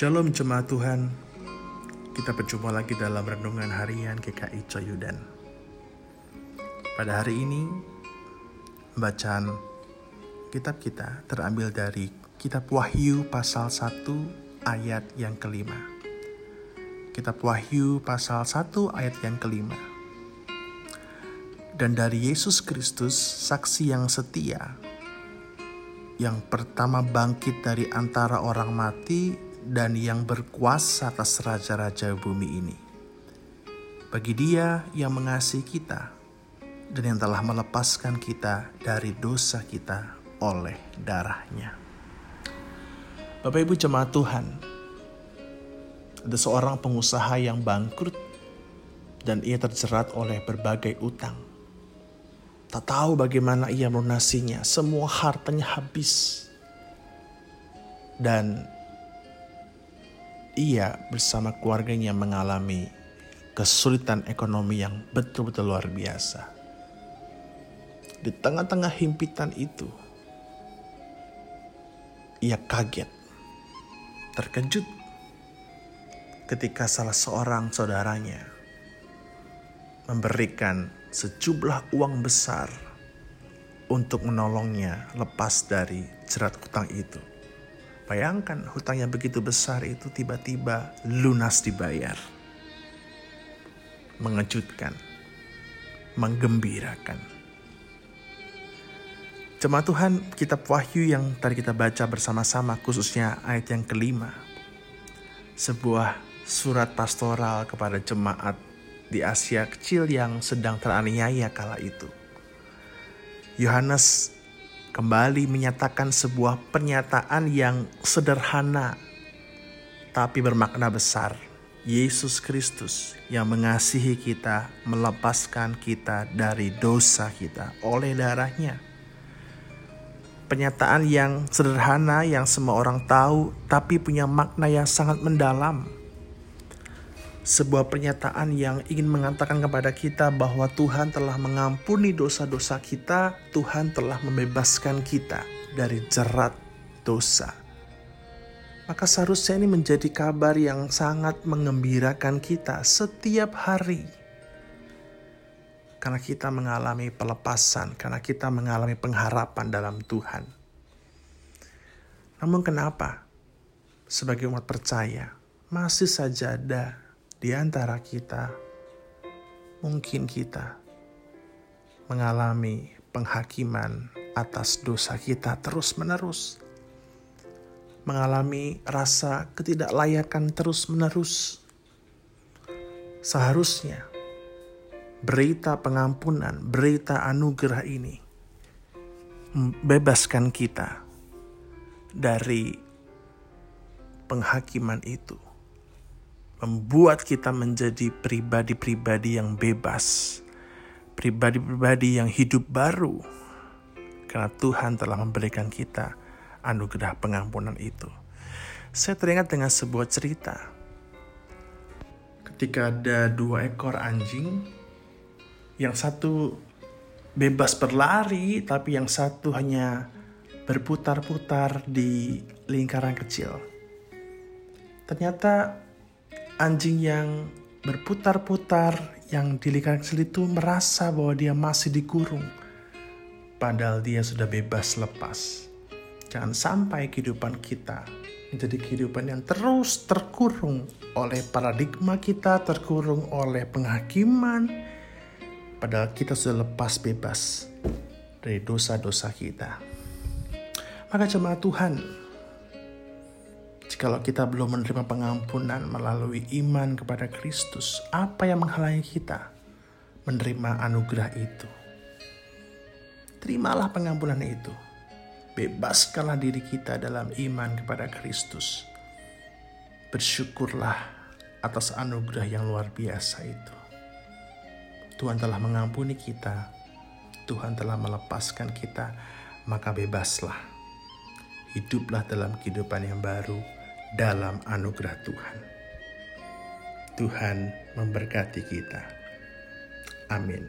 Shalom jemaat Tuhan. Kita berjumpa lagi dalam renungan harian GKI Coyudan. Pada hari ini, bacaan kitab kita terambil dari kitab Wahyu pasal 1 ayat yang kelima. Kitab Wahyu pasal 1 ayat yang kelima. Dan dari Yesus Kristus, saksi yang setia, yang pertama bangkit dari antara orang mati dan yang berkuasa atas raja-raja bumi ini. Bagi dia yang mengasihi kita dan yang telah melepaskan kita dari dosa kita oleh darahnya. Bapak Ibu jemaat Tuhan, ada seorang pengusaha yang bangkrut dan ia terjerat oleh berbagai utang. Tak tahu bagaimana ia melunasinya. Semua hartanya habis. Dan ia bersama keluarganya mengalami kesulitan ekonomi yang betul-betul luar biasa. Di tengah-tengah himpitan itu, ia kaget, terkejut ketika salah seorang saudaranya memberikan sejumlah uang besar untuk menolongnya lepas dari jerat hutang itu. Bayangkan hutang yang begitu besar itu tiba-tiba lunas dibayar. Mengejutkan, menggembirakan. Jemaat Tuhan, kitab Wahyu yang tadi kita baca bersama-sama khususnya ayat yang kelima. Sebuah surat pastoral kepada jemaat di Asia kecil yang sedang teraniaya kala itu. Yohanes kembali menyatakan sebuah pernyataan yang sederhana tapi bermakna besar. Yesus Kristus yang mengasihi kita, melepaskan kita dari dosa kita oleh darahnya. Pernyataan yang sederhana yang semua orang tahu tapi punya makna yang sangat mendalam sebuah pernyataan yang ingin mengatakan kepada kita bahwa Tuhan telah mengampuni dosa-dosa kita, Tuhan telah membebaskan kita dari jerat dosa. Maka seharusnya ini menjadi kabar yang sangat mengembirakan kita setiap hari. Karena kita mengalami pelepasan, karena kita mengalami pengharapan dalam Tuhan. Namun kenapa? Sebagai umat percaya, masih saja ada di antara kita, mungkin kita mengalami penghakiman atas dosa kita terus-menerus, mengalami rasa ketidaklayakan terus-menerus. Seharusnya berita pengampunan, berita anugerah ini membebaskan kita dari penghakiman itu membuat kita menjadi pribadi-pribadi yang bebas, pribadi-pribadi yang hidup baru, karena Tuhan telah memberikan kita anugerah pengampunan itu. Saya teringat dengan sebuah cerita. Ketika ada dua ekor anjing, yang satu bebas berlari, tapi yang satu hanya berputar-putar di lingkaran kecil. Ternyata anjing yang berputar-putar yang di lingkaran kecil itu merasa bahwa dia masih dikurung. Padahal dia sudah bebas lepas. Jangan sampai kehidupan kita menjadi kehidupan yang terus terkurung oleh paradigma kita, terkurung oleh penghakiman. Padahal kita sudah lepas bebas dari dosa-dosa kita. Maka jemaat Tuhan, Jikalau kita belum menerima pengampunan melalui iman kepada Kristus, apa yang menghalangi kita menerima anugerah itu? Terimalah pengampunan itu. Bebaskanlah diri kita dalam iman kepada Kristus. Bersyukurlah atas anugerah yang luar biasa itu. Tuhan telah mengampuni kita, Tuhan telah melepaskan kita, maka bebaslah. Hiduplah dalam kehidupan yang baru dalam anugerah Tuhan. Tuhan memberkati kita. Amin.